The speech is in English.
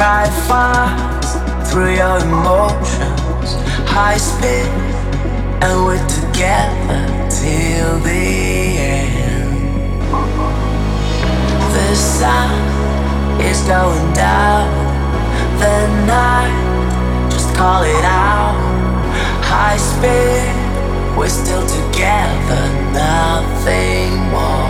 Drive fast through your emotions, high speed, and we're together till the end. The sun is going down, the night, just call it out. High speed, we're still together, nothing more.